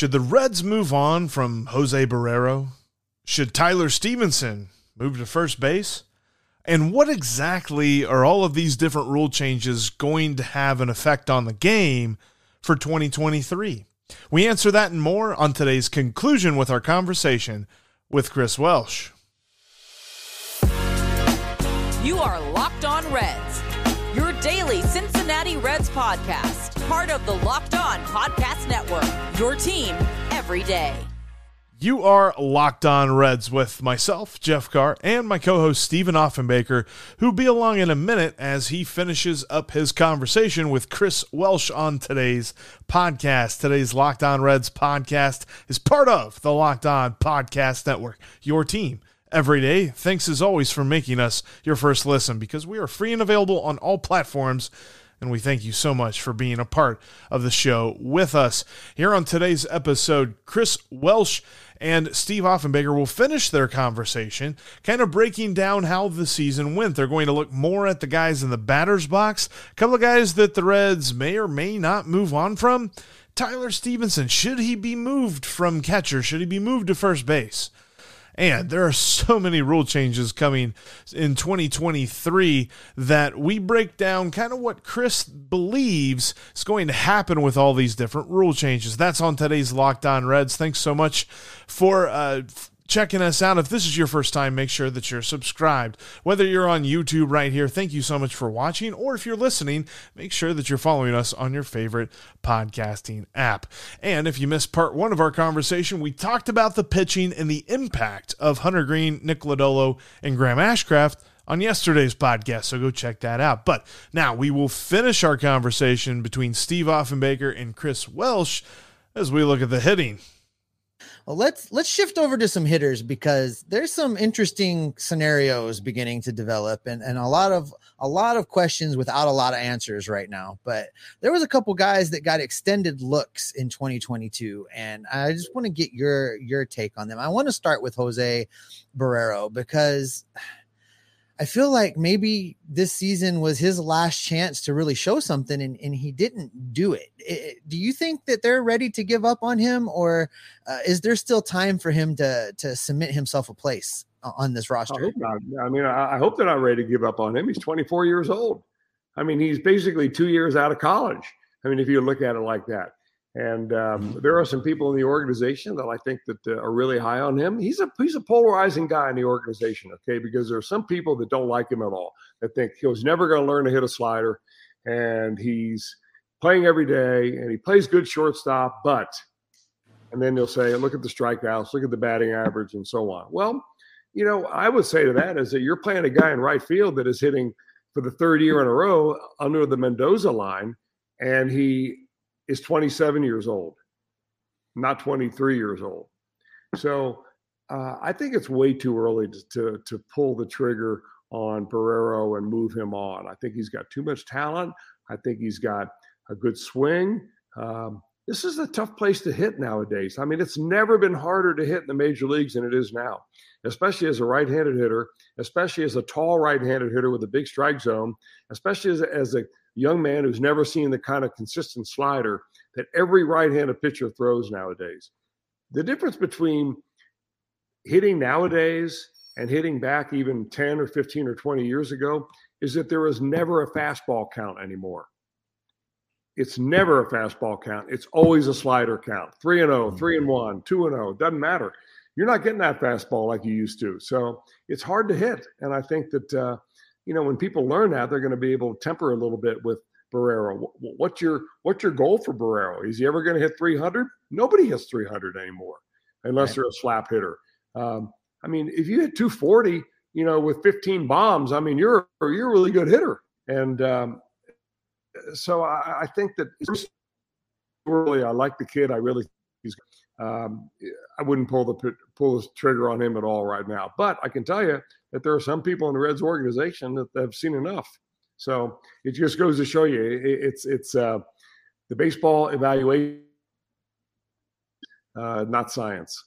Should the Reds move on from Jose Barrero? Should Tyler Stephenson move to first base? And what exactly are all of these different rule changes going to have an effect on the game for 2023? We answer that and more on today's conclusion with our conversation with Chris Welsh. You are Locked On Reds, daily Cincinnati Reds podcast part of the Locked On Podcast Network. Your team every day. You are Locked On Reds with myself, Jeff Carr, and my co host, Stephen Offenbaker, who'll be along in a minute as he finishes up his conversation with Chris Welsh on today's podcast. Today's Locked On Reds podcast is part of the Locked On Podcast Network, your team every day. Thanks as always for making us your first listen because we are free and available on all platforms and we thank you so much for being a part of the show with us. Here on today's episode, Chris Welsh and Steve Offenbaker will finish their conversation, kind of breaking down how the season went. They're going to look more at the guys in the batter's box, a couple of guys that the Reds may or may not move on from. Tyler Stephenson, should he be moved from catcher? Should he be moved to first base? And there are so many rule changes coming in 2023 that we break down kind of what Chris believes is going to happen with all these different rule changes. That's on today's Locked On Reds. Thanks so much for uh, checking us out. If this is your first time, make sure that you're subscribed. Whether you're on YouTube right here, thank you so much for watching, or if you're listening, make sure that you're following us on your favorite podcasting app. And if you missed part one of our conversation, we talked about the pitching and the impact of Hunter Greene, Nick Lodolo, and Graham Ashcraft on yesterday's podcast, so go check that out. But now we will finish our conversation between Steve Offenbaker and Chris Welsh as we look at the hitting. Well, let's let's shift over to some hitters because there's some interesting scenarios beginning to develop and, and a lot of a lot of questions without a lot of answers right now. But there was a couple guys that got extended looks in 2022, and I just want to get your your take on them. I want to start with Jose Barrero because I feel like maybe this season was his last chance to really show something and, and he didn't do it. it. Do you think that they're ready to give up on him or uh, is there still time for him to, to submit himself a place on this roster? I hope not. I mean, I, I hope they're not ready to give up on him. He's 24 years old. I mean, he's basically two years out of college. I mean, if you look at it like that. And um, mm-hmm. there are some people in the organization that I think that uh, are really high on him. He's a he's a polarizing guy in the organization, okay? Because there are some people that don't like him at all. That think he was never going to learn to hit a slider, and he's playing every day, and he plays good shortstop, but and then they'll say, look at the strikeouts, look at the batting average, and so on. Well, you know, I would say to that is that you're playing a guy in right field that is hitting for the third year in a row under the Mendoza line, and he is 27 years old, not 23 years old. So uh, I think it's way too early to, to, to pull the trigger on Barrero and move him on. I think he's got too much talent. I think he's got a good swing. Um, this is a tough place to hit nowadays. I mean, it's never been harder to hit in the major leagues than it is now, especially as a right handed hitter, especially as a tall right handed hitter with a big strike zone, especially as, as a young man who's never seen the kind of consistent slider that every right-handed pitcher throws nowadays. The difference between hitting nowadays and hitting back even 10 or 15 or 20 years ago is that there is never a fastball count anymore. It's never a fastball count. It's always a slider count. 3 and 0, 3 and 1, 2 and 0, doesn't matter. You're not getting that fastball like you used to. So, it's hard to hit and I think that uh, you know, when people learn that, they're going to be able to temper a little bit with Barrero. What's your what's your goal for Barrero? Is he ever going to hit 300? Nobody hits 300 anymore, unless right. they're a slap hitter. Um, I mean, if you hit 240, you know, with 15 bombs, I mean, you're you're a really good hitter. And um, so I, I, think that really, I like the kid. I really he's. Um, I wouldn't pull the pull the trigger on him at all right now. But I can tell you that there are some people in the Reds organization that have seen enough. So it just goes to show you it's it's uh, the baseball evaluation, uh, not science.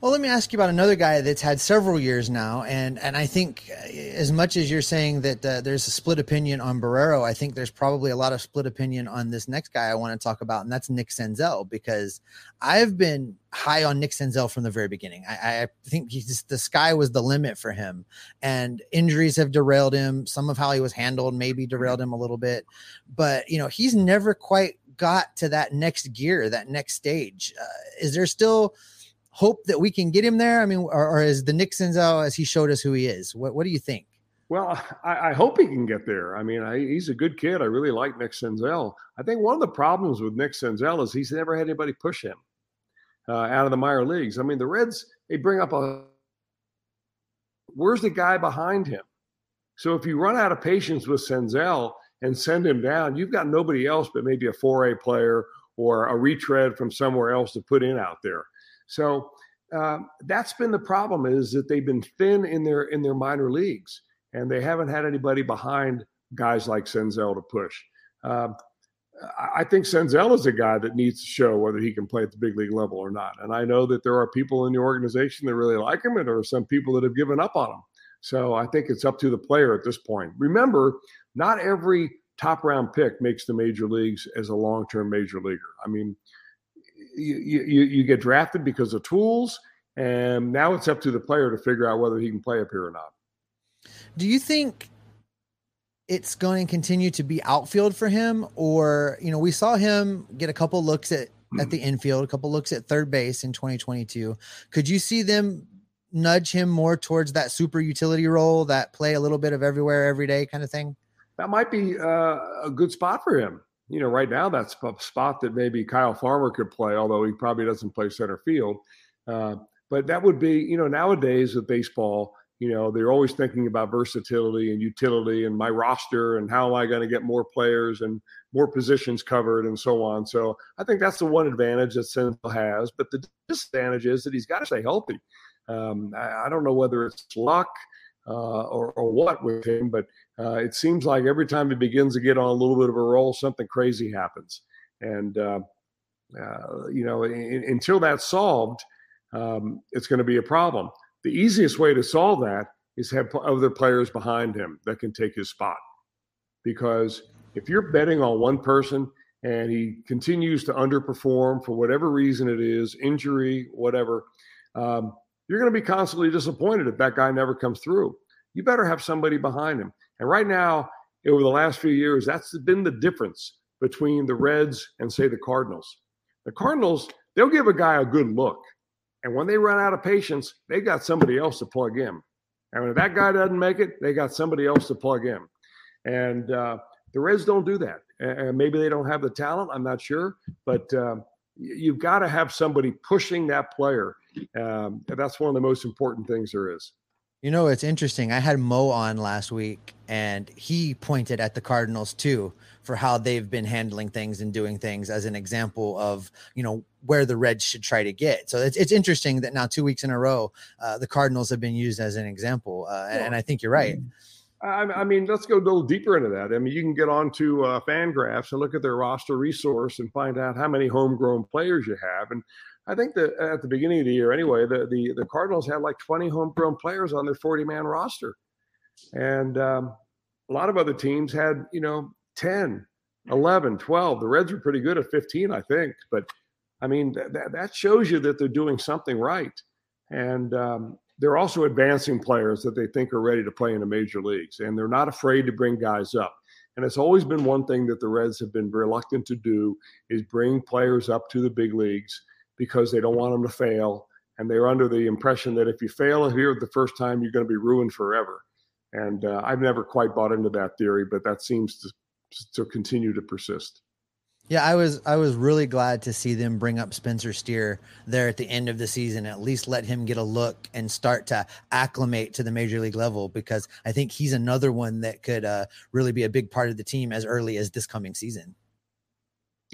Well, let me ask you about another guy that's had several years now, and and I think uh, as much as you're saying that uh, there's a split opinion on Barrero, I think there's probably a lot of split opinion on this next guy I want to talk about, and that's Nick Senzel because I've been high on Nick Senzel from the very beginning. I, I think the sky was the limit for him, and injuries have derailed him. Some of how he was handled maybe derailed him a little bit, but you know he's never quite got to that next gear, that next stage. Uh, is there still hope that we can get him there? I mean, or, or is the Nick Senzel as he showed us who he is? What What do you think? Well, I, I hope he can get there. I mean, I, he's a good kid. I really like Nick Senzel. I think one of the problems with Nick Senzel is he's never had anybody push him uh, out of the minor leagues. I mean, the Reds they bring up a where's the guy behind him? So if you run out of patience with Senzel and send him down, you've got nobody else but maybe a 4A player or a retread from somewhere else to put in out there. So uh, that's been the problem is that they've been thin in their in their minor leagues, and they haven't had anybody behind guys like Senzel to push. Uh, I think Senzel is a guy that needs to show whether he can play at the big league level or not. And I know that there are people in the organization that really like him, and there are some people that have given up on him. So I think it's up to the player at this point. Remember, not every top round pick makes the major leagues as a long term major leaguer. I mean, you, you, you get drafted because of tools, and now it's up to the player to figure out whether he can play up here or not. Do you think it's going to continue to be outfield for him, or you know, we saw him get a couple looks at at the infield, a couple looks at third base in 2022. Could you see them nudge him more towards that super utility role, that play a little bit of everywhere, every day kind of thing? That might be uh, a good spot for him you know, right now that's a spot that maybe Kyle Farmer could play, although he probably doesn't play center field. Uh, but that would be, you know, nowadays with baseball, you know, they're always thinking about versatility and utility and my roster and how am I going to get more players and more positions covered and so on. So I think that's the one advantage that Senzel has. But the disadvantage is that he's got to stay healthy. Um, I, I, don't know whether it's luck uh, or, or, what with him, but uh, it seems like every time he begins to get on a little bit of a roll, something crazy happens. And, uh, uh, you know, in, until that's solved, um, it's going to be a problem. The easiest way to solve that is have other players behind him that can take his spot. Because if you're betting on one person and he continues to underperform for whatever reason it is, injury, whatever, um, you're going to be constantly disappointed if that guy never comes through. You better have somebody behind him. And right now, over the last few years, that's been the difference between the Reds and, say, the Cardinals. The Cardinals, they'll give a guy a good look. And when they run out of patience, they got somebody else to plug in. And when that guy doesn't make it, they got somebody else to plug in. And uh, the Reds don't do that. And maybe they don't have the talent. I'm not sure. But uh, you've got to have somebody pushing that player. Um, that's one of the most important things there is. You know, it's interesting. I had Mo on last week, and he pointed at the Cardinals too for how they've been handling things and doing things as an example of you know where the Reds should try to get. So it's it's interesting that now two weeks in a row, uh, the Cardinals have been used as an example, uh, and, and, I think you're right. I, mean, let's go a little deeper into that. I mean, you can get onto uh, Fangraphs and look at their roster resource and find out how many homegrown players you have, and I think that at the beginning of the year, anyway, the the, the Cardinals had like 20 homegrown players on their 40 man roster, and um, a lot of other teams had you know 10, 11, 12. The Reds were pretty good at 15, I think. But I mean, that that shows you that they're doing something right, and um, they're also advancing players that they think are ready to play in the major leagues, and they're not afraid to bring guys up. And it's always been one thing that the Reds have been reluctant to do is bring players up to the big leagues because they don't want them to fail. And they're under the impression that if you fail here the first time, you're going to be ruined forever. And uh, I've never quite bought into that theory, but that seems to, to continue to persist. Yeah, I was I was really glad to see them bring up Spencer Steer there at the end of the season. At least let him get a look and start to acclimate to the major league level because I think he's another one that could uh, really be a big part of the team as early as this coming season.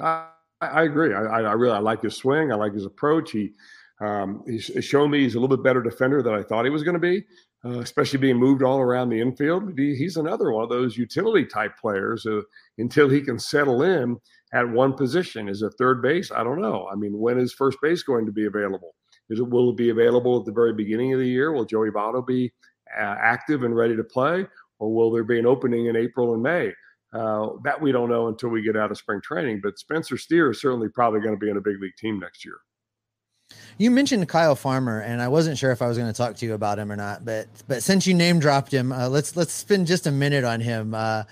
I, I agree. I, I really I like his swing. I like his approach. He um, he's shown me he's a little bit better defender than I thought he was going to be, uh, especially being moved all around the infield. He, he's another one of those utility type players uh, until he can settle in at one position. Is it third base? I don't know. I mean, when is first base going to be available? Is it will it be available at the very beginning of the year? Will Joey Votto be uh, active and ready to play, or will there be an opening in April and May? Uh, that we don't know until we get out of spring training. But Spencer Steer is certainly probably going to be in a big league team next year. You mentioned Kyle Farmer, and I wasn't sure if I was going to talk to you about him or not. But but since you name dropped him, uh, let's let's spend just a minute on him. Uh,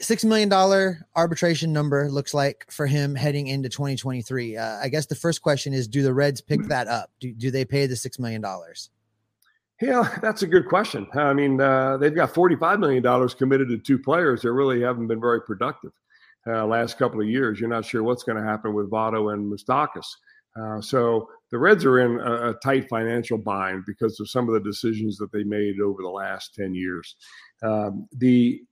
six million dollar arbitration number looks like for him heading into 2023. Uh, I guess the first question is: Do the Reds pick that up? Do do they pay the six million dollars? Yeah, that's a good question. I mean, uh, they've got $45 million committed to two players that really haven't been very productive uh, last couple of years. You're not sure what's going to happen with Votto and Moustakas. Uh, so the Reds are in a, a, tight financial bind because of some of the decisions that they made over the last 10 years. Um, the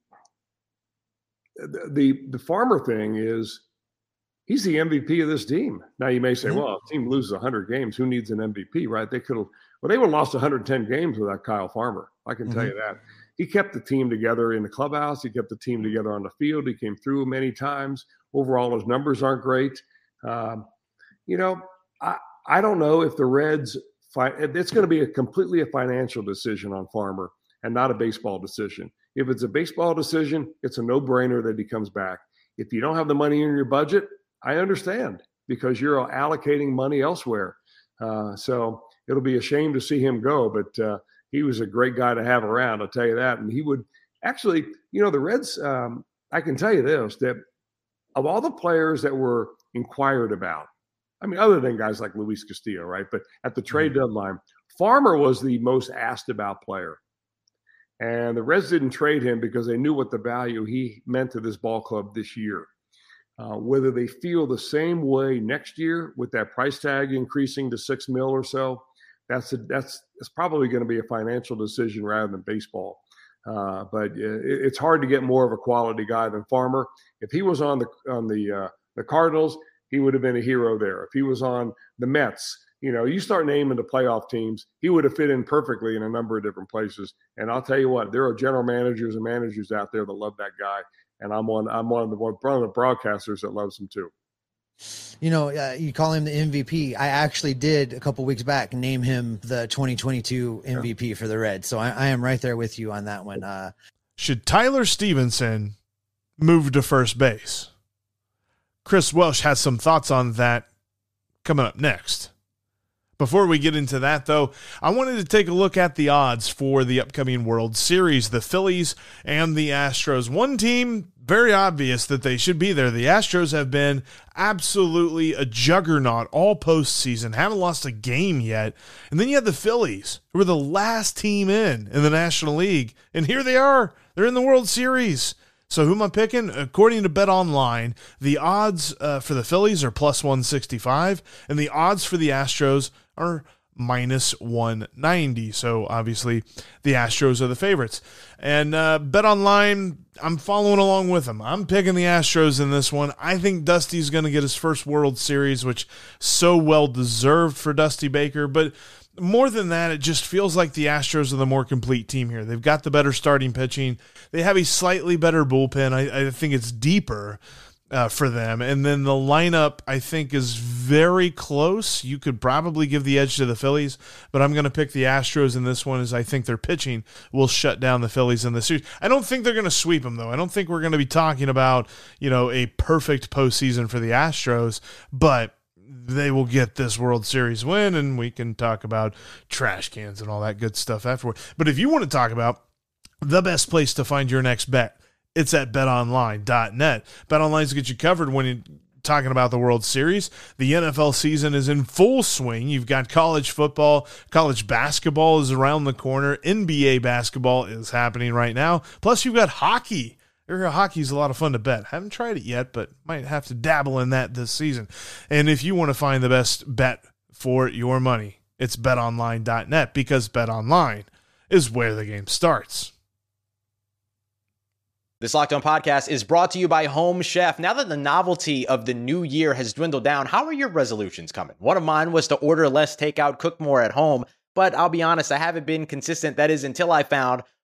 the the farmer thing is he's the MVP of this team. Now you may say, mm-hmm. well, if team loses 100 games, who needs an MVP, right? They could have, well, they would have lost 110 games without Kyle Farmer. I can mm-hmm. tell you that. He kept the team together in the clubhouse. He kept the team together on the field. He came through many times. Overall, his numbers aren't great. Um, you know, I, I don't know if the Reds, it's going to be a completely a financial decision on Farmer and not a baseball decision. If it's a baseball decision, it's a no brainer that he comes back. If you don't have the money in your budget, I understand because you're allocating money elsewhere. Uh, so it'll be a shame to see him go, but uh, he was a great guy to have around. I'll tell you that. And he would actually, you know, the Reds. Um, I can tell you this: that of all the players that were inquired about, I mean, other than guys like Luis Castillo, right? But at the trade mm-hmm. deadline, Farmer was the most asked about player. And the Reds didn't trade him because they knew what the value he meant to this ball club this year. Uh, whether they feel the same way next year with that price tag increasing to six mil or so, that's a, that's it's probably going to be a financial decision rather than baseball. Uh, but it, it's hard to get more of a quality guy than Farmer. If he was on the on the uh, the Cardinals, he would have been a hero there. If he was on the Mets, you know, you start naming the playoff teams, he would have fit in perfectly in a number of different places. And I'll tell you what, there are general managers and managers out there that love that guy, and I'm one. I'm one of the one of the broadcasters that loves him too. You know, uh, you call him the MVP. I actually did a couple weeks back name him the 2022 MVP yeah. for the Reds. So I, I, am right there with you on that one. Uh, Should Tyler Stephenson move to first base? Chris Welsh has some thoughts on that coming up next. Before we get into that, though, I wanted to take a look at the odds for the upcoming World Series, the Phillies and the Astros. One team, very obvious that they should be there. The Astros have been absolutely a juggernaut all postseason, haven't lost a game yet. And then you have the Phillies, who were the last team in in the National League. And here they are, they're in the World Series. So who am I picking? According to BetOnline, the odds uh, for the Phillies are plus 165, and the odds for the Astros are minus 190. So obviously the Astros are the favorites. And uh, BetOnline, I'm following along with them. I'm picking the Astros in this one. I think Dusty's going to get his first World Series, which so well deserved for Dusty Baker. But more than that, it just feels like the Astros are the more complete team here. They've got the better starting pitching. They have a slightly better bullpen. I, I think it's deeper uh, for them. And then the lineup, I think, is very close. You could probably give the edge to the Phillies, but I'm going to pick the Astros in this one as I think their pitching will shut down the Phillies in the series. I don't think they're going to sweep them, though. I don't think we're going to be talking about, you know, a perfect postseason for the Astros, but they will get this World Series win, and we can talk about trash cans and all that good stuff afterward. But if you want to talk about the best place to find your next bet, it's at betonline.net. BetOnline's get you covered when it talking about the World Series. The NFL season is in full swing. You've got college football, college basketball is around the corner, NBA basketball is happening right now. Plus, you've got hockey. Area uh, hockey is a lot of fun to bet. Haven't tried it yet, but might have to dabble in that this season. And if you want to find the best bet for your money, it's betonline.net because betonline is where the game starts. This Locked On podcast is brought to you by Home Chef. Now that the novelty of the new year has dwindled down, how are your resolutions coming? One of mine was to order less takeout, cook more at home, but I'll be honest, I haven't been consistent. That is until I found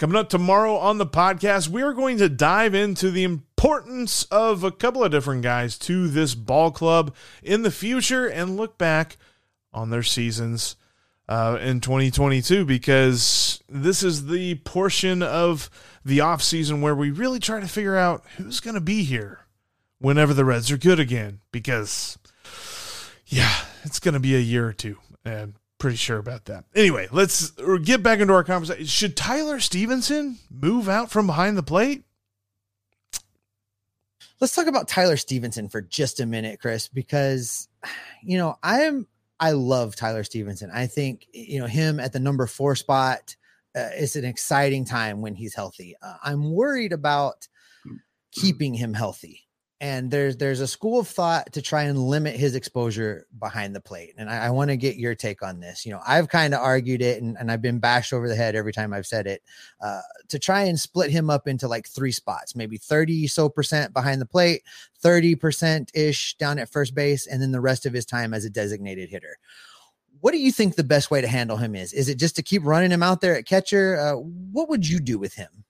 Coming up tomorrow on the podcast, we are going to dive into the importance of a couple of different guys to this ball club in the future and look back on their seasons uh, in 2022 because this is the portion of the offseason where we really try to figure out who's going to be here whenever the Reds are good again because, yeah, it's going to be a year or two. And pretty sure about that. Anyway, let's get back into our conversation. Should Tyler Stephenson move out from behind the plate? Let's talk about Tyler Stephenson for just a minute, Chris, because you know, I'm I love Tyler Stephenson. I think you know him at the number four spot. Uh, it's an exciting time when he's healthy. Uh, I'm worried about keeping him healthy and there's there's a school of thought to try and limit his exposure behind the plate and i, I want to get your take on this. You know i've kind of argued it and, and i've been bashed over the head every time i've said it uh, to try and split him up into like three spots maybe 30 so percent behind the plate 30 percent ish down at first base and then the rest of his time as a designated hitter. What do you think the best way to handle him is? Is it just to keep running him out there at catcher? Uh, what would you do with him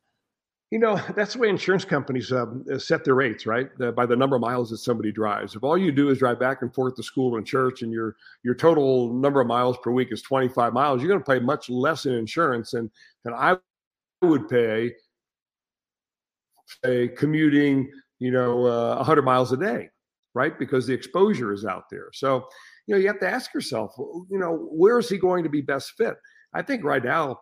you know, that's the way insurance companies um, uh, set their rates, right? By the number of miles that somebody drives. If all you do is drive back and forth to school and church, and your your total number of miles per week is 25 miles, you're going to pay much less in insurance than than I would pay, say, commuting, you know, uh, 100 miles a day, right? Because the exposure is out there. So, you know, you have to ask yourself, you know, where is he going to be best fit? I think right now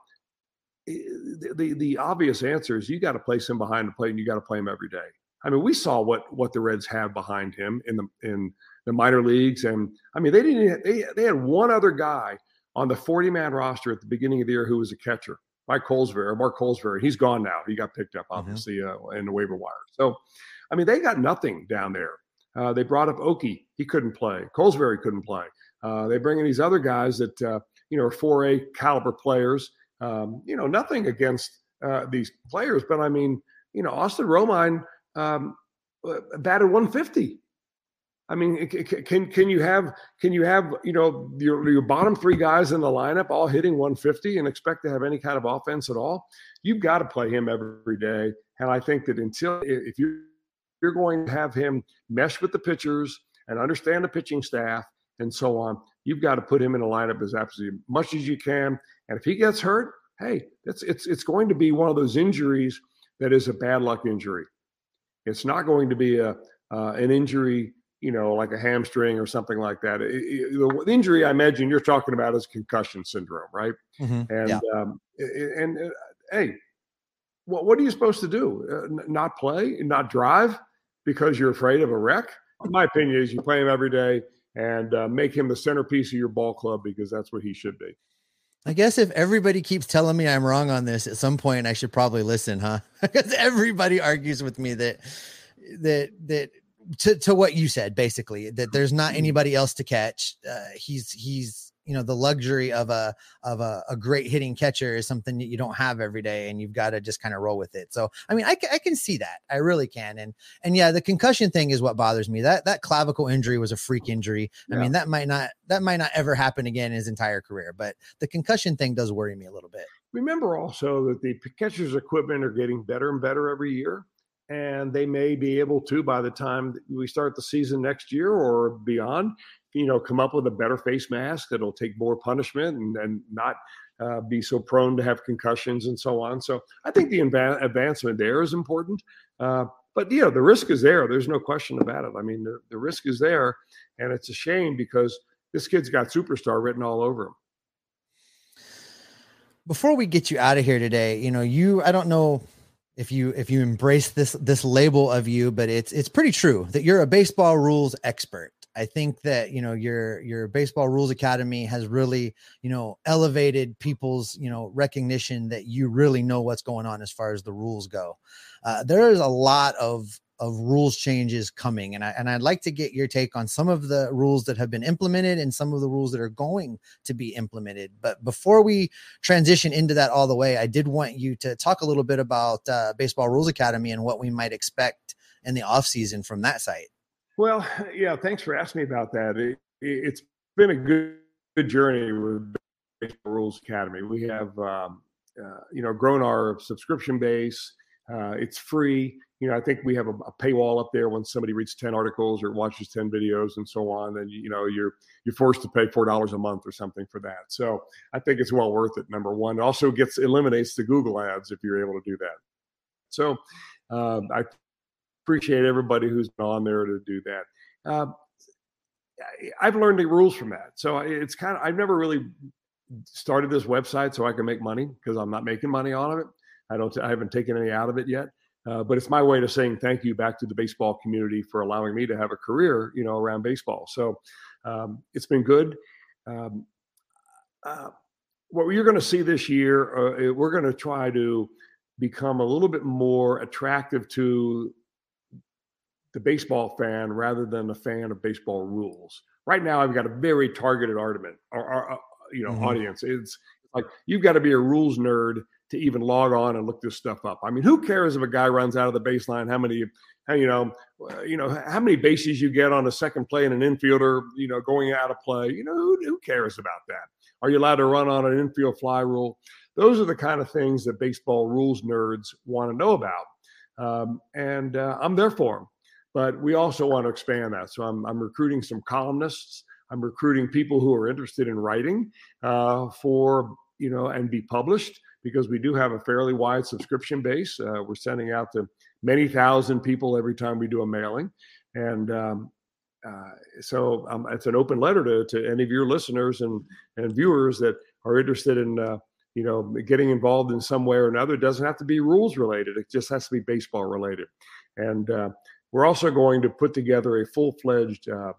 the, the, the obvious answer is you got to place him behind the plate and you got to play him every day. I mean, we saw what what the Reds have behind him in the in the minor leagues, and I mean, they didn't they they had one other guy on the 40 man roster at the beginning of the year who was a catcher, Mike Kolozsvary, Mark Kolozsvary. He's gone now. He got picked up mm-hmm. obviously mm-hmm. uh, in the waiver wire. So, I mean, they got nothing down there. Uh, they brought up Okey. He couldn't play. Kolozsvary couldn't play. Uh, they bring in these other guys that uh, you know are 4A caliber players um, you know, nothing against uh, these players, but I mean, you know, Austin Romine um, uh, batted 150. I mean, can can you have can you have you know your your bottom three guys in the lineup all hitting 150 and expect to have any kind of offense at all? You've got to play him every day, and I think that until if you you're going to have him mesh with the pitchers and understand the pitching staff and so on, you've got to put him in a lineup as absolutely much as you can. And if he gets hurt, hey, it's it's it's going to be one of those injuries that is a bad luck injury. It's not going to be a uh, an injury, you know, like a hamstring or something like that. It, it, the injury I imagine you're talking about is concussion syndrome, right? Mm-hmm. And yeah. um, and uh, hey, what what are you supposed to do? Uh, not play, not drive because you're afraid of a wreck? My opinion is you play him every day and uh, make him the centerpiece of your ball club because that's what he should be. I guess if everybody keeps telling me I'm wrong on this, at some point I should probably listen, huh? because everybody argues with me that that that to, to what you said basically that there's not mm-hmm. anybody else to catch. Uh, he's he's you know the luxury of a of a, a great hitting catcher is something that you don't have every day and you've got to just kind of roll with it. So i mean I, I can see that. I really can. And and yeah the concussion thing is what bothers me. That that clavicle injury was a freak injury. I Yeah. mean that might not that might not ever happen again in his entire career but the concussion thing does worry me a little bit. Remember also that the catcher's equipment are getting better and better every year. And they may be able to, by the time we start the season next year or beyond, you know, come up with a better face mask that'll take more punishment and, and not uh, be so prone to have concussions and so on. So I think the adva- advancement there is important. Uh, but, you know, the risk is there. There's no question about it. I mean, the, the risk is there. And it's a shame because this kid's got superstar written all over him. before we get you out of here today you know you i don't know if you if you embrace this this label of you but it's it's pretty true that you're a baseball rules expert. I think that you know your your baseball rules academy has really you know elevated people's you know recognition that you really know what's going on as far as the rules go. Uh, there is a lot of of rules changes coming and I and I'd like to get your take on some of the rules that have been implemented and some of the rules that are going to be implemented but before we transition into that all the way, I did want you to talk a little bit about uh, Baseball Rules Academy and what we might expect in the off season from that site. Well, yeah, thanks for asking me about that. It, it's been a good, good journey with Baseball Rules Academy. We have, um, uh, you know, grown our subscription base. Uh, it's free. You know, I think we have a, a paywall up there when somebody reads ten articles or watches ten videos and so on. Then you know you're you're forced to pay four dollars a month or something for that. So I think it's well worth it. Number one, it also gets eliminates the Google ads if you're able to do that. So um, I appreciate everybody who's on there to do that. Uh, I've learned the rules from that. So it's kind of, I've never really started this website so I can make money because I'm not making money on it. I don't, I haven't taken any out of it yet. Uh, but it's my way to saying thank you back to the baseball community for allowing me to have a career, you know, around baseball. So um, it's been good. Um, uh, what you're going to see this year, uh, we're going to try to become a little bit more attractive to the baseball fan rather than the fan of baseball rules. Right now, I've got a very targeted argument or, or uh, you know Mhm. audience. It's like you've got to be a rules nerd to even log on and look this stuff up. I mean, who cares if a guy runs out of the baseline? How many, how, you know, uh, you know, how many bases you get on a second play and an infielder, you know, going out of play? You know, who, who cares about that? Are you allowed to run on an infield fly rule? Those are the kind of things that baseball rules nerds want to know about, um, and uh, I'm there for them. But we also want to expand that. So I'm, I'm recruiting some columnists. I'm recruiting people who are interested in writing uh, for you know and be published because we do have a fairly wide subscription base. Uh, we're sending out to many thousand people every time we do a mailing, and um, uh, so um, it's an open letter to, to any of your listeners and and viewers that are interested in uh, you know getting involved in some way or another. It doesn't have to be rules related; it just has to be baseball related, and uh, we're also going to put together a full fledged uh,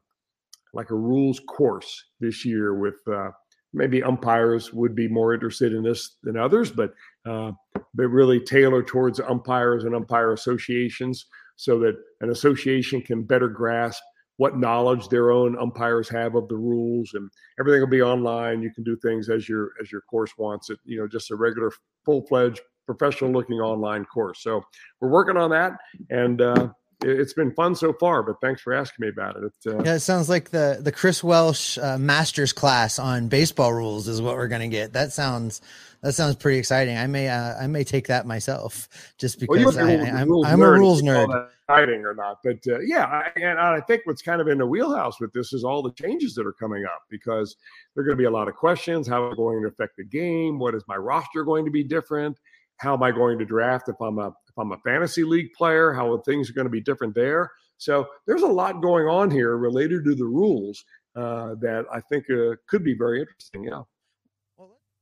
like a rules course this year with uh, maybe umpires would be more interested in this than others, but uh, but really tailored towards umpires and umpire associations so that an association can better grasp what knowledge their own umpires have of the rules and everything will be online. You can do things as your as your course wants it you know just a regular full-fledged professional looking online course. So we're working on that and uh, it's been fun so far but thanks for asking me about it it's, uh, Yeah, it sounds like the the Chris Welsh uh, master's class on baseball rules is what we're gonna get. That sounds that sounds pretty exciting. I may uh, I may take that myself just because might I, be a I'm, I'm a rules nerd. Exciting or not, but uh, yeah, I, and I think what's kind of in the wheelhouse with this is all the changes that are coming up because there are going to be a lot of questions. How are going to affect the game? What is my roster going to be different? How am I going to draft if I'm a if I'm a fantasy league player? How are things are going to be different there? So there's a lot going on here related to the rules uh, that I think uh, could be very interesting. Yeah.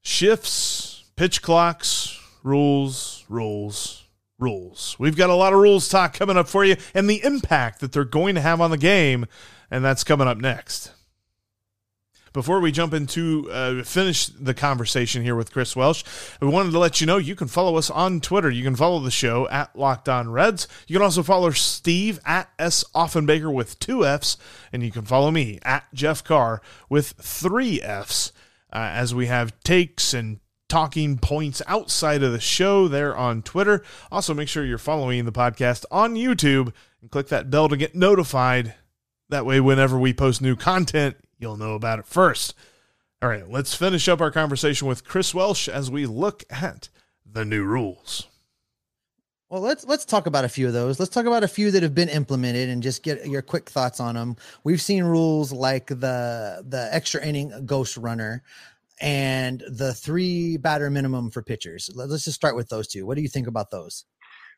Shifts, pitch clocks, rules, rules, rules. We've got a lot of rules talk coming up for you and the impact that they're going to have on the game, and that's coming up next. Before we jump into uh, finish the conversation here with Chris Welsh, we wanted to let you know you can follow us on Twitter. You can follow the show at Locked On Reds. You can also follow Steve at S Offenbaker with two F's, and you can follow me at Jeff Carr with three F's. Uh, as we have takes and talking points outside of the show there on Twitter. Also, make sure you're following the podcast on YouTube and click that bell to get notified. That way, whenever we post new content, you'll know about it first. All right, let's finish up our conversation with Chris Welsh as we look at the new rules. Well, let's let's talk about a few of those. Let's talk about a few that have been implemented and just get your quick thoughts on them. We've seen rules like the the extra inning ghost runner and the three batter minimum for pitchers. Let's just start with those two. What do you think about those?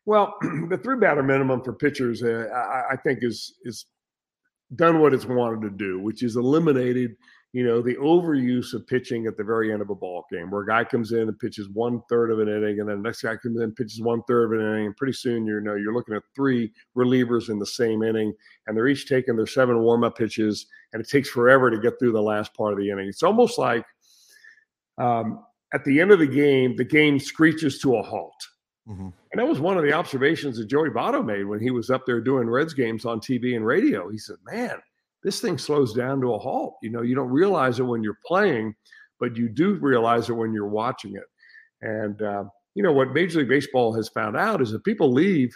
Well, the three batter minimum for pitchers, uh, I, I, think, is is done what it's wanted to do, which is eliminated, you know, the overuse of pitching at the very end of a ball game, where a guy comes in and pitches one third of an inning, and then the next guy comes in and pitches one third of an inning, and pretty soon you know you're looking at three relievers in the same inning, and they're each taking their seven warm up pitches, and it takes forever to get through the last part of the inning. It's almost like um, at the end of the game, the game screeches to a halt. Mm-hmm. And that was one of the observations that Joey Votto made when he was up there doing Reds games on TV and radio. He said, Man, this thing slows down to a halt. You know, you don't realize it when you're playing, but you do realize it when you're watching it. And, uh, you know, what Major League Baseball has found out is that people leave,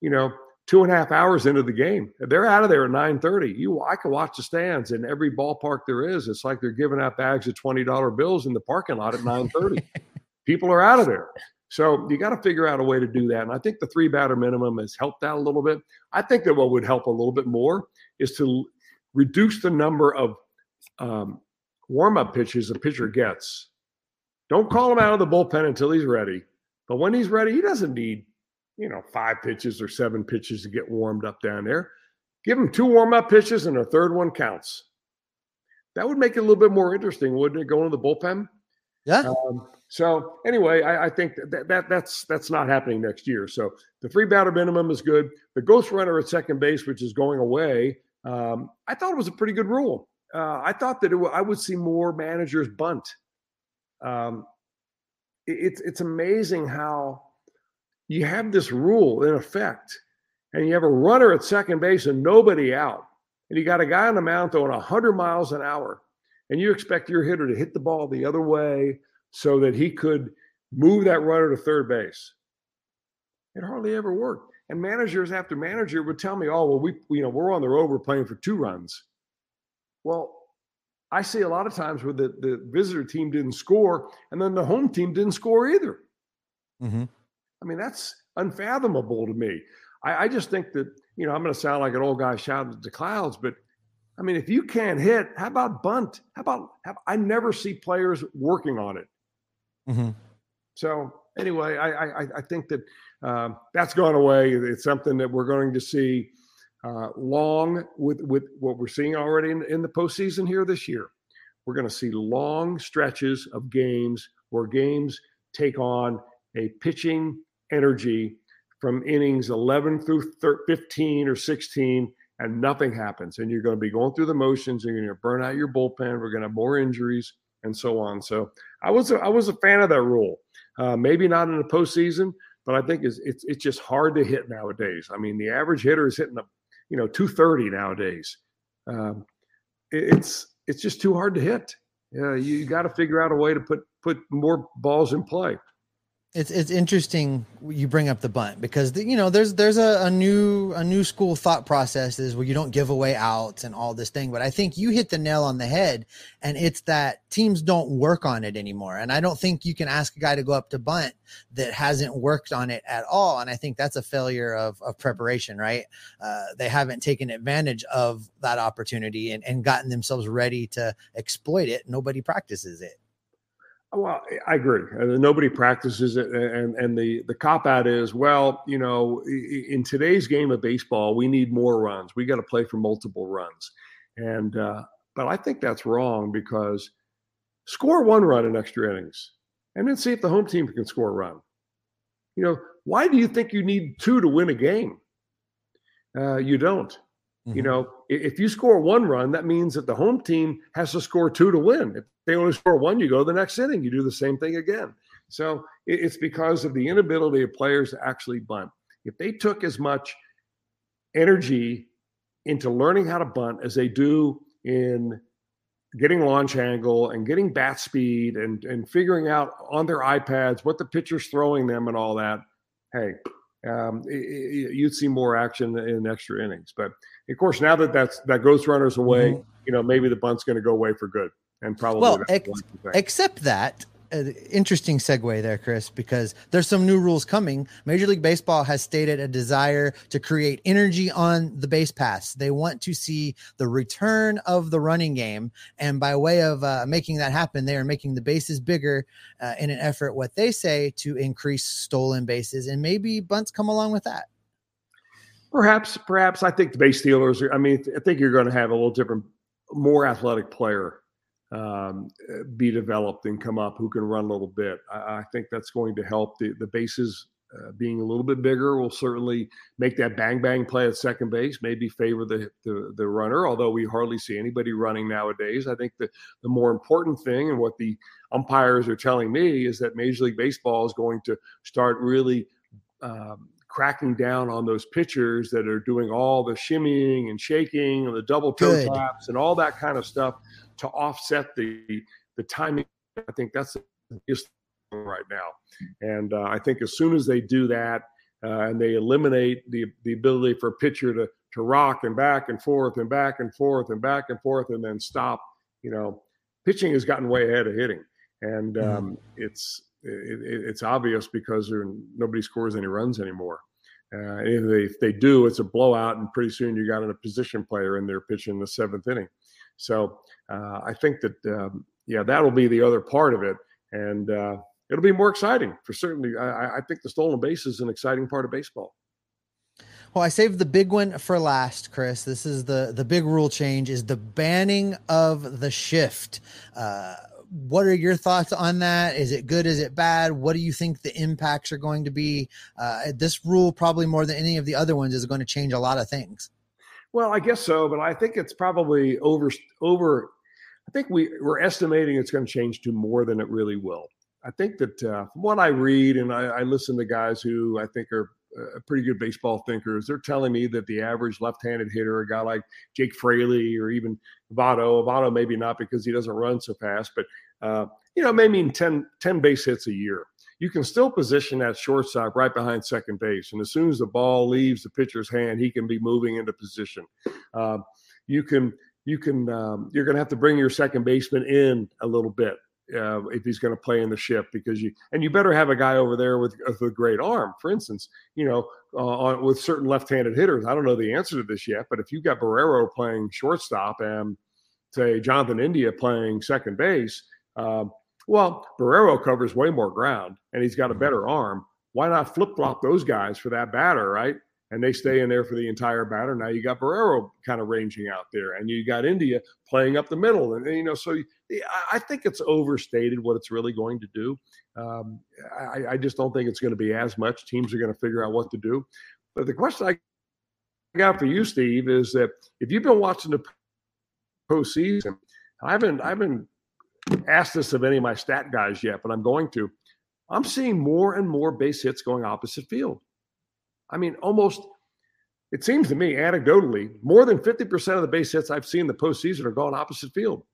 you know, two and a half hours into the game. They're out of there at 9:30. You I can watch the stands in every ballpark there is. It's like they're giving out bags of $20 bills in the parking lot at 9:30. People are out of there. So you got to figure out a way to do that. And I think the three batter minimum has helped that a little bit. I think that what would help a little bit more is to reduce the number of um, warm up pitches a pitcher gets. Don't call him out of the bullpen until he's ready. But when he's ready, he doesn't need you know, five pitches or seven pitches to get warmed up down there. Give him two warm up pitches and a third one counts. That would make it a little bit more interesting, wouldn't it? Going to the bullpen. Yeah. Um, so anyway, I, I think that, that that's that's not happening next year. So the three batter minimum is good. The ghost runner at second base, which is going away, um, I thought it was a pretty good rule. Uh, I thought that it, I would see more managers bunt. Um, it, it's it's amazing how you have this rule in effect, and you have a runner at second base and nobody out, and you got a guy on the mound throwing 100 miles an hour, and you expect your hitter to hit the ball the other way so that he could move that runner to third base. It hardly ever worked. And managers after manager would tell me, "Oh, well, we you know we're on the road, we're playing for two runs." Well, I see a lot of times where the, the visitor team didn't score, and then the home team didn't score either. Mm-hmm. I mean, that's unfathomable to me. I, I just think that, you know, I'm going to sound like an old guy shouting at the clouds, but I mean, if you can't hit, how about bunt? How about, have, I never see players working on it. Mm-hmm. So anyway, I, I, I think that um, that's gone away. It's something that we're going to see uh, long with, with what we're seeing already in, in the postseason here this year. We're going to see long stretches of games where games take on a pitching energy from innings 11 through 15 or 16 and nothing happens and you're going to be going through the motions and you're going to burn out your bullpen we're going to have more injuries and so on. So i was a, i was a fan of that rule. Uh, maybe not in the postseason but i think it's, it's it's just hard to hit nowadays. I mean the average hitter is hitting a you know 230 nowadays. Um, it, it's it's just too hard to hit. You got to figure out a way to put put more balls in play it's it's interesting you bring up the bunt because the, you know there's there's a, a new a new school thought process is where you don't give away outs and all this thing but i think you hit the nail on the head and it's that teams don't work on it anymore. And i don't think you can ask a guy to go up to bunt that hasn't worked on it at all. And i think that's a failure of, of preparation right? Uh, they haven't taken advantage of that opportunity and, and gotten themselves ready to exploit it. Nobody practices it well, I agree. nobody practices it, and and the the cop out is, well, you know, in today's game of baseball, we need more runs. We got to play for multiple runs, and uh, but I think that's wrong because score one run in extra innings, and then see if the home team can score a run. You know, why do you think you need two to win a game? Uh, you don't. Mm-hmm. You know, if you score one run, that means that the home team has to score two to win. If they only score one, you go the next inning, you do the same thing again. So it's because of the inability of players to actually bunt. If they took as much energy into learning how to bunt as they do in getting launch angle and getting bat speed and and figuring out on their iPads what the pitcher's throwing them and all that, hey, um, it, it, you'd see more action in extra innings. But of course, now that that's that ghost runners away, mm-hmm. you know maybe the bunt's going to go away for good, and probably well, ex- except that interesting segue there, Chris, because there's some new rules coming. Major League Baseball has stated a desire to create energy on the base pass. They want to see the return of the running game. And by way of uh, making that happen, they are making the bases bigger uh, in an effort, what they say, to increase stolen bases. And maybe bunts come along with that. Perhaps, perhaps. I think the base stealers, are, I mean, I think you're going to have a little different, more athletic player um, be developed and come up who can run a little bit. I, I think that's going to help the, the bases uh, being a little bit bigger will certainly make that bang bang play at second base, maybe favor the, the, the runner, although we hardly see anybody running nowadays. I think the, the more important thing and what the umpires are telling me is that Major League Baseball is going to start really um, cracking down on those pitchers that are doing all the shimmying and shaking and the double toe taps and all that kind of stuff to offset the the timing. I think that's the biggest right now. And uh, I think as soon as they do that uh, and they eliminate the the ability for a pitcher to to rock and back and forth and back and forth and back and forth and then stop, you know, pitching has gotten way ahead of hitting, and mm-hmm. um, mm-hmm. it's it, it's obvious because nobody scores any runs anymore. Uh, if, they, if they do, it's a blowout, and pretty soon you got a position player in there pitching the seventh inning. So uh, I think that um, yeah, that'll be the other part of it, and uh, it'll be more exciting for certainly. I, I think the stolen base is an exciting part of baseball. Well, I saved the big one for last, Chris. This is the the big rule change: is the banning of the shift. Uh, what are your thoughts on that? Is it good? Is it bad? What do you think the impacts are going to be? Uh, this rule, probably more than any of the other ones, is going to change a lot of things. Well, I guess so, but I think it's probably over over. I think we we're estimating it's going to change to more than it really will. I think that uh, from what I read and I, I listen to guys who I think are uh, pretty good baseball thinkers, they're telling me that the average left-handed hitter, a guy like Jake Fraley or even Votto, Votto maybe not because he doesn't run so fast, but uh, you know, may mean 10, 10 base hits a year you can still position that shortstop right behind second base. And as soon as the ball leaves the pitcher's hand, he can be moving into position. Uh, you can you can um, you're going to have to bring your second baseman in a little bit uh, if he's going to play in the shift because you and you better have a guy over there with, with a great arm. For instance, you know, uh, on, with certain left-handed hitters, I don't know the answer to this yet, but if you've got Barrero playing shortstop and say Jonathan India playing second base, um, well, Barrero covers way more ground and he's got a better arm. Why not flip flop those guys for that batter, right? And they stay in there for the entire batter. Now you got Barrero kind of ranging out there, and you got India playing up the middle, and, and you know, so I think it's overstated what it's really going to do. Um, I, I just don't think it's going to be as much. Teams are going to figure out what to do. But the question I got for you, Steve, is that if you've been watching the postseason, I haven't I haven't asked this of any of my stat guys yet, but I'm going to. I'm seeing more and more base hits going opposite field. I mean, almost, it seems to me, anecdotally, more than 50% of the base hits I've seen in the postseason are going opposite field.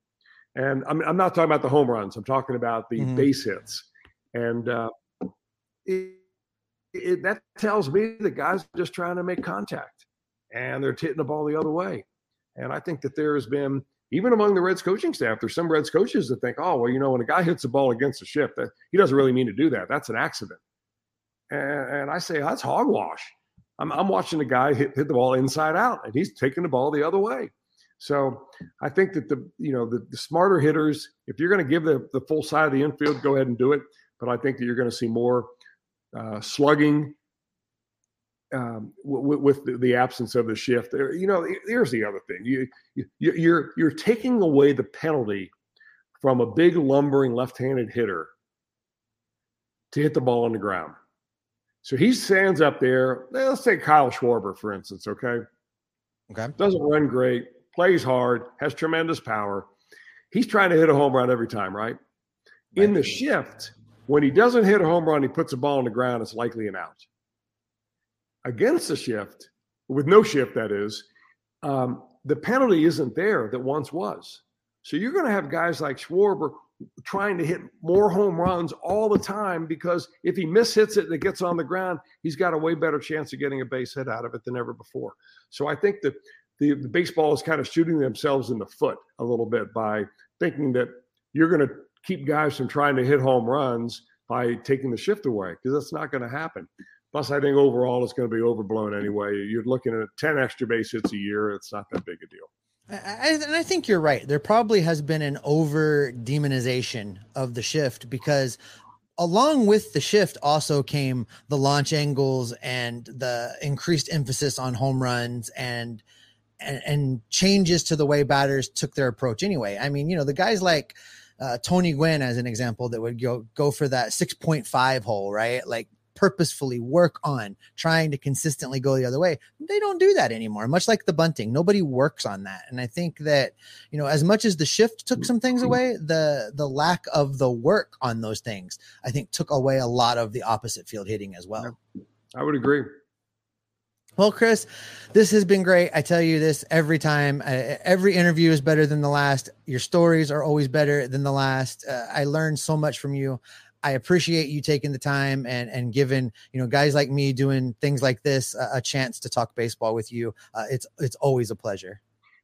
And I'm, I'm not talking about the home runs, I'm talking about the mm-hmm. base hits. And uh, it, it, that tells me the guys are just trying to make contact and they're hitting the ball the other way. And I think that there has been even among the Reds coaching staff, there's some Reds coaches that think, oh, well, you know, when a guy hits the ball against the shift, that he doesn't really mean to do that. That's an accident. And, and I say, that's hogwash. I'm, I'm watching a guy hit, hit the ball inside out, and he's taking the ball the other way. So I think that the you know the, the smarter hitters, if you're going to give the, the full side of the infield, go ahead and do it. But I think that you're going to see more uh, slugging um, w- with the, the, absence of the shift. There, you know, here's the other thing: you, you you're you're taking away the penalty from a big lumbering left-handed hitter to hit the ball on the ground. So he stands up there. Let's take Kyle Schwarber, for instance. Okay, Okay. Doesn't run great, plays hard, has tremendous power. He's trying to hit a home run every time, right? In the shift, when he doesn't hit a home run, he puts a ball on the ground, it's likely an out. Against the shift, with no shift, that is, um, the penalty isn't there that once was. So you're going to have guys like Schwarber trying to hit more home runs all the time because if he mishits it and it gets on the ground, he's got a way better chance of getting a base hit out of it than ever before. So I think that the, the baseball is kind of shooting themselves in the foot a little bit by thinking that you're going to keep guys from trying to hit home runs by taking the shift away because that's not going to happen. Plus, I think overall it's going to be overblown anyway. You're looking at 10 extra base hits a year. It's not that big a deal. I, and I think you're right. There probably has been an over demonization of the shift because along with the shift also came the launch angles and the increased emphasis on home runs and, and and, changes to the way batters took their approach anyway. I mean, you know, the guys like uh, Tony Gwynn as an example that would go go for that 6.5 hole, right? Like purposefully work on trying to consistently go the other way. They don't do that anymore, much like the bunting. Nobody works on that. And I think that, you know, as much as the shift took some things away, the the lack of the work on those things, I think took away a lot of the opposite field hitting as well. I would agree. Well, Chris, this has been great. I tell you this every time. Uh, every interview is better than the last. Your stories are always better than the last. Uh, I learned so much from you. I appreciate you taking the time and and giving you know guys like me doing things like this a, a chance to talk baseball with you. Uh, it's it's always a pleasure.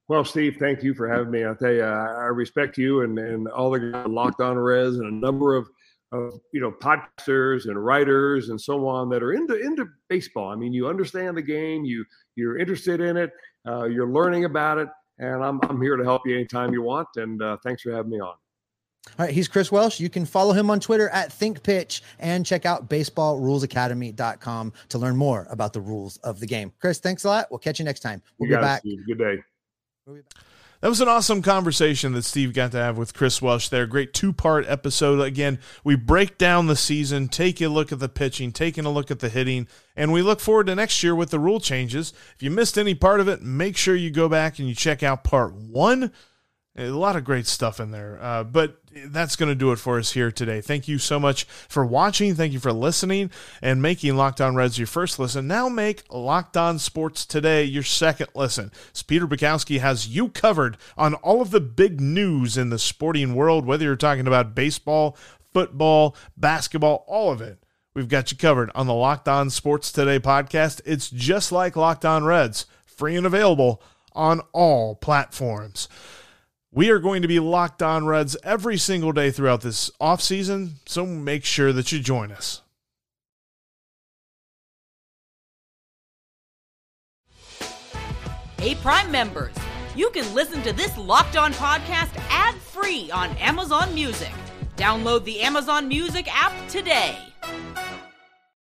Well, Steve, thank you for having me. I'll tell you, I respect you and, and all the locked on Reds and a number of, of you know podcasters and writers and so on that are into into baseball. I mean, you understand the game, you you're interested in it, uh, you're learning about it, and I'm I'm here to help you anytime you want. And uh, thanks for having me on. All right, he's Chris Welsh. You can follow him on Twitter at ThinkPitch and check out baseballrulesacademy.com to learn more about the rules of the game. Chris, thanks a lot. We'll catch you next time. We'll you be back. It, Good day. That was an awesome conversation that Steve got to have with Chris Welsh there. Great two part episode. Again, we break down the season, take a look at the pitching, taking a look at the hitting, and we look forward to next year with the rule changes. If you missed any part of it, make sure you go back and you check out part one. A lot of great stuff in there. Uh, but that's going to do it for us here today. Thank you so much for watching. Thank you for listening and making Locked On Reds your first listen. Now make Locked On Sports Today your second listen. Peter Bukowski has you covered on all of the big news in the sporting world, whether you're talking about baseball, football, basketball, all of it. We've got you covered on the Locked On Sports Today podcast. It's just like Locked On Reds, free and available on all platforms. We are going to be locked on Reds every single day throughout this offseason, so make sure that you join us. Hey, Prime members, you can listen to this locked on podcast ad free on Amazon Music. Download the Amazon Music app today.